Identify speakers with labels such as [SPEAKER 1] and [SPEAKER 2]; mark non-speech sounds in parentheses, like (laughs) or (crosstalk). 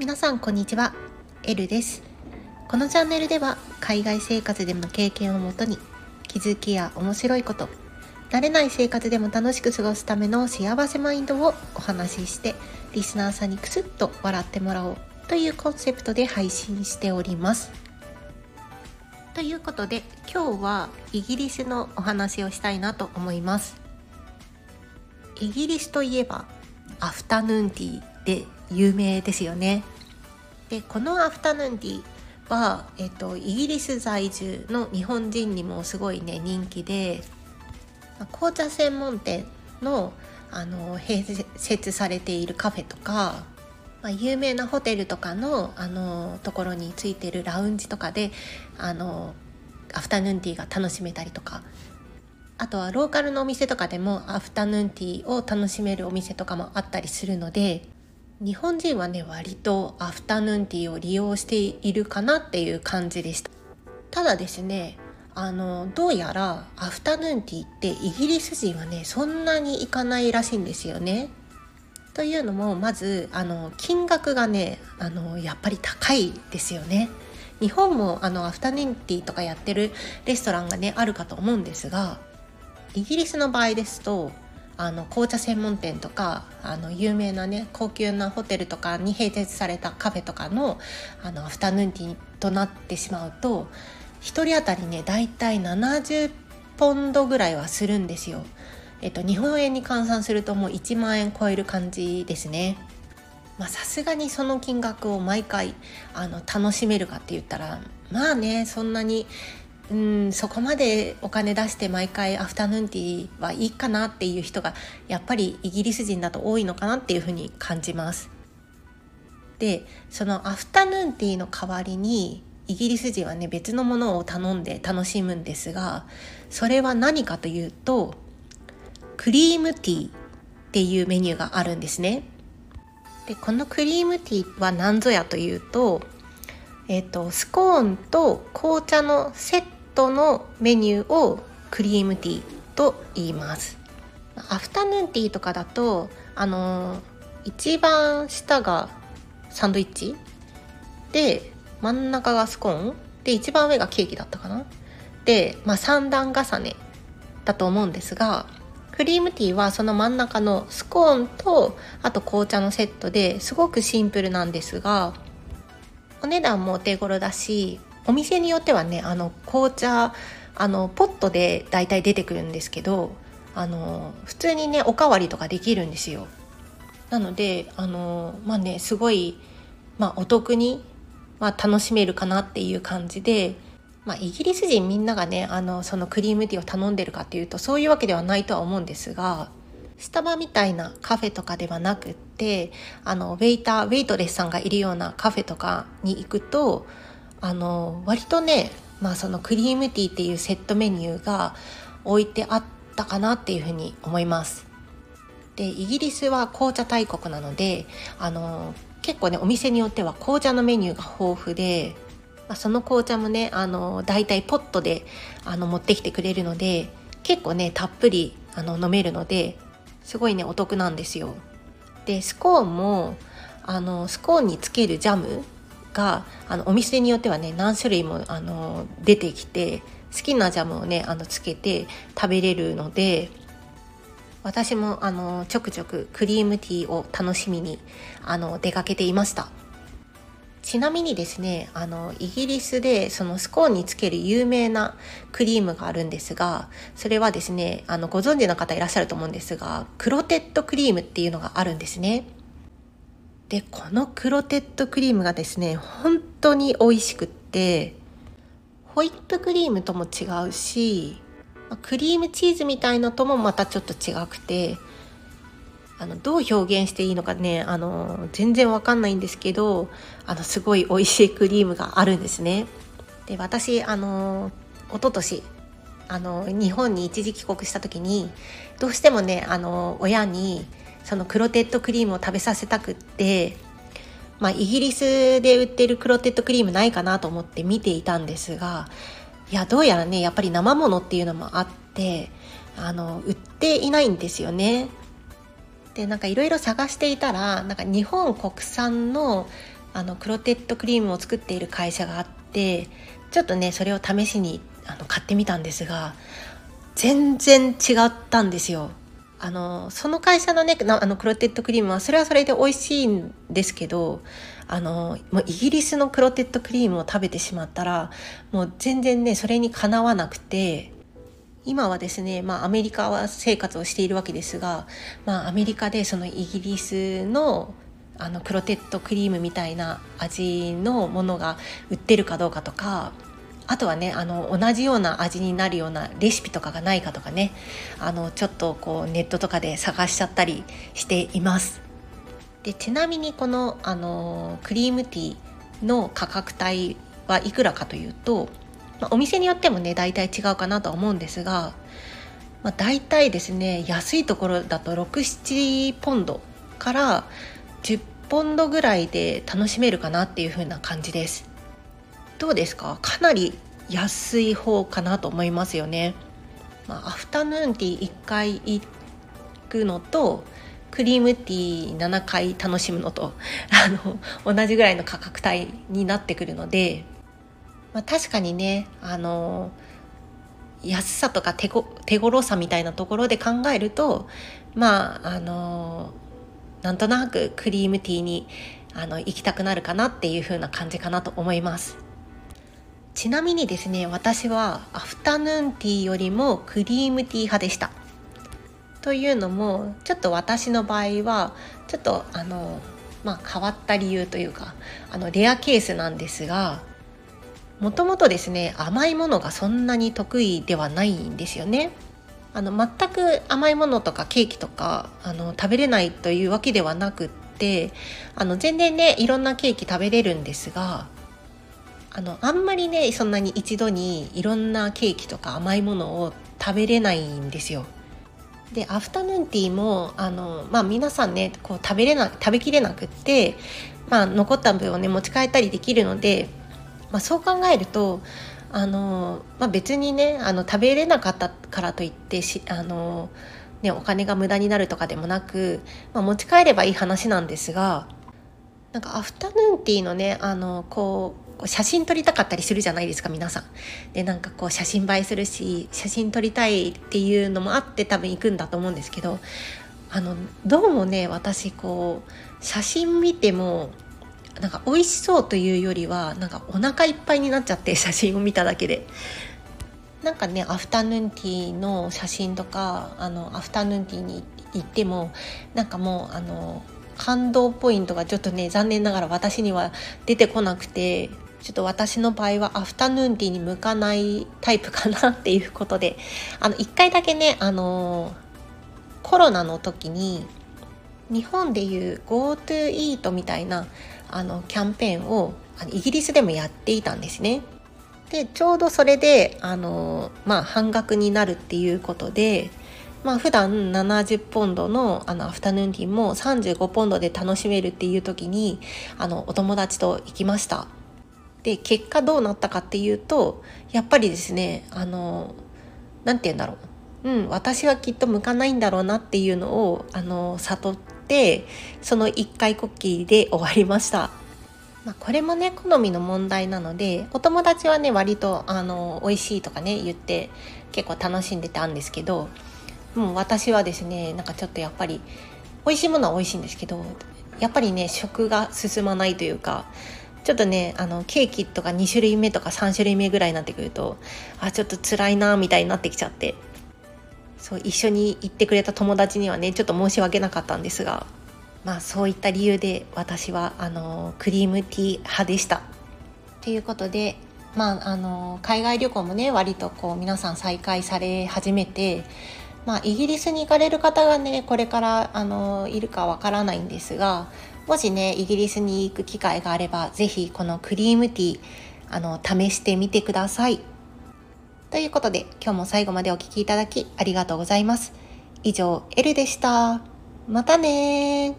[SPEAKER 1] 皆さんこんにちは。エルです。このチャンネルでは海外生活での経験をもとに気づきや面白いこと慣れない生活でも楽しく過ごすための幸せマインドをお話ししてリスナーさんにクスッと笑ってもらおうというコンセプトで配信しております。ということで今日はイギリスのお話をしたいなと思います。イギリスといえばアフタヌーンティーで有名ですよね。でこのアフタヌーンティーは、えっと、イギリス在住の日本人にもすごいね人気で紅茶専門店のあの併設されているカフェとか、まあ、有名なホテルとかのあのところについてるラウンジとかであのアフタヌーンティーが楽しめたりとかあとはローカルのお店とかでもアフタヌーンティーを楽しめるお店とかもあったりするので日本人はね割とアフタヌーンティーを利用しているかなっていう感じでした。ただですねあのどうやらアフタヌーンティーってイギリス人はねそんなに行かないらしいんですよね。というのもまずあの金額がねあのやっぱり高いですよね。日本もあのアフタヌーンティーとかやってるレストランがねあるかと思うんですがイギリスの場合ですとあの紅茶専門店とかあの有名なね高級なホテルとかに併設されたカフェとかのあのアフタヌーンティーとなってしまうと1人当たりねだいたい70ポンドぐらいはするんですよ。えっと、日本円に換算するともう1万円超える感じですね。まあさすがにその金額を毎回あの楽しめるかって言ったらまあねそんなにうんそこまでお金出して毎回アフタヌーンティーはいいかなっていう人がやっぱりイギリス人だと多いのかなっていうふうに感じます。でそのアフタヌーンティーの代わりにイギリス人はね別のものを頼んで楽しむんですがそれは何かというとクリームティーっていうメニューがあるんですね。でこのクリームティーは何ぞやというと,、えーと、スコーンと紅茶のセットのメニューをクリームティーと言います。アフタヌーンティーとかだとあの一番下がサンドイッチ。で真ん中がスコーン。で一番上がケーキだったかな。で、まあ、3段重ねだと思うんですがクリームティーはその真ん中のスコーンとあと紅茶のセットですごくシンプルなんですがお値段もお手頃だしお店によってはねあの紅茶あのポットでだいたい出てくるんですけどあの普通にねおかわりとかできるんですよ。なのであのまあねすごい、まあ、お得にまあ、楽しめるかなっていう感じで、まあ、イギリス人みんながねあのそのクリームティーを頼んでるかっていうとそういうわけではないとは思うんですがスタバみたいなカフェとかではなくってあのウェイターウェイトレスさんがいるようなカフェとかに行くとあの割とね、まあ、そのクリームティーっていうセットメニューが置いてあったかなっていうふうに思います。でイギリスは紅茶大国なのであの結構ねお店によっては紅茶のメニューが豊富で、まあ、その紅茶もねあの大体ポットであの持ってきてくれるので結構ねたっぷりあの飲めるのですごいねお得なんですよ。でスコーンもあのスコーンにつけるジャムがあのお店によってはね何種類もあの出てきて好きなジャムをねあのつけて食べれるので私もあのちょくちょくクリームティーを楽しみにあの出かけていました。ちなみにですねあのイギリスでそのスコーンにつける有名なクリームがあるんですがそれはですねあのご存知の方いらっしゃると思うんですがクロテッドクリームっていうのがあるんですね。でこのクロテッドクリームがですね本当に美味しくってホイップクリームとも違うしクリームチーズみたいのともまたちょっと違くてあのどう表現していいのかねあの全然わかんないんですけどあのすごい美味しいクリームがあるんですね。で私あの一昨年あの日本に一時帰国した時にどうしてもねあの親にそのクロテッドクリームを食べさせたくって、まあ、イギリスで売ってるクロテッドクリームないかなと思って見ていたんですがいやどうやらねやっぱり生ものっていうのもあってあの売っていないんですよね。でなんかいろいろ探していたらなんか日本国産のあのクロテッドクリームを作っている会社があってちょっとねそれを試しにあの買ってみたんですが全然違ったんですよ。あのその会社のねあのクロテッドクリームはそれはそれで美味しいんですけどあのもうイギリスのクロテッドクリームを食べてしまったらもう全然ねそれにかなわなくて今はですね、まあ、アメリカは生活をしているわけですが、まあ、アメリカでそのイギリスのあのクロテッドクリームみたいな味のものが売ってるかどうかとかあとはねあの同じような味になるようなレシピとかがないかとかねあのちょっとこうネットとかで探しちゃったりしています。でちなみにこのあのクリームティーの価格帯はいくらかというと、まあ、お店によってもね大体違うかなとは思うんですが、まあ、大体ですね安いところだと67ポンドから10ポンドぐらいで楽しめるかなっていう風な感じです。どうですか？かなり安い方かなと思いますよね。まあ、アフタヌーンティー1回行くのとクリームティー7回楽しむのと (laughs) あの同じぐらいの価格帯になってくるので、まあ、確かにねあの安さとか手ご手頃さみたいなところで考えるとまああのなんとなくクリームティーにあの行きたくなるかなっていう風な感じかなと思います。ちなみにですね私はアフタヌーンティーよりもクリームティー派でした。というのもちょっと私の場合はちょっとあのまあ変わった理由というかあのレアケースなんですがもともとですね甘いものがそんなに得意ではないんですよね。あの全く甘いものとかケーキとかあの食べれないというわけではなくってあの全然ねいろんなケーキ食べれるんですがあのあんまりねそんなに一度にいろんなケーキとか甘いものを食べれないんですよ。でアフタヌーンティーもあの、まあ、皆さんねこう食べれな食べきれなくって、まあ、残った分をね持ち帰ったりできるので、まあ、そう考えるとあの、まあ、別にねあの食べれなかったからといってしあの、ね、お金が無駄になるとかでもなく、まあ、持ち帰ればいい話なんですがなんかアフタヌーンティーのねあのこうこう写真撮りたかったりするじゃないですか皆さん。でなんかこう写真映えするし写真撮りたいっていうのもあって多分行くんだと思うんですけどあのどうもね私こう写真見てもなんか美味しそうというよりはなんかお腹いっぱいになっちゃって写真を見ただけで。なんかねアフタヌーンティーの写真とかあのアフタヌーンティーに行ってもなんかもうあの感動ポイントがちょっとね残念ながら私には出てこなくてちょっと私の場合はアフタヌーンティーに向かないタイプかなっていうことで (laughs) あの1回だけねあのコロナの時に日本でいう GoTo イートみたいなあのキャンペーンをイギリスでもやっていたんですね。でちょうどそれであの、まあ、半額になるっていうことで、まあ普段70ポンドのあのアフタヌーンティーも35ポンドで楽しめるっていう時にあのお友達と行きました。で結果どうなったかっていうとやっぱりですねあの何て言うんだろううん私はきっと向かないんだろうなっていうのをあの悟ってその一回こっきりで終わりました。まあ、これもね好みの問題なのでお友達はね割とあの美味しいとかね言って結構楽しんでたんですけどもう私はですねなんかちょっとやっぱり美味しいものは美味しいんですけどやっぱりね食が進まないというかちょっとねあのケーキとか2種類目とか3種類目ぐらいになってくるとあちょっと辛いなみたいになってきちゃってそう一緒に行ってくれた友達にはねちょっと申し訳なかったんですがまあそういった理由で私はあのクリームティー派でした。ということでまああの海外旅行もね割とこう皆さん再開され始めてまあ、イギリスに行かれる方がねこれからあのいるかわからないんですがもしねイギリスに行く機会があればぜひこのクリームティーあの試してみてください。ということで今日も最後までお聴きいただきありがとうございます。以上、エルでした。またね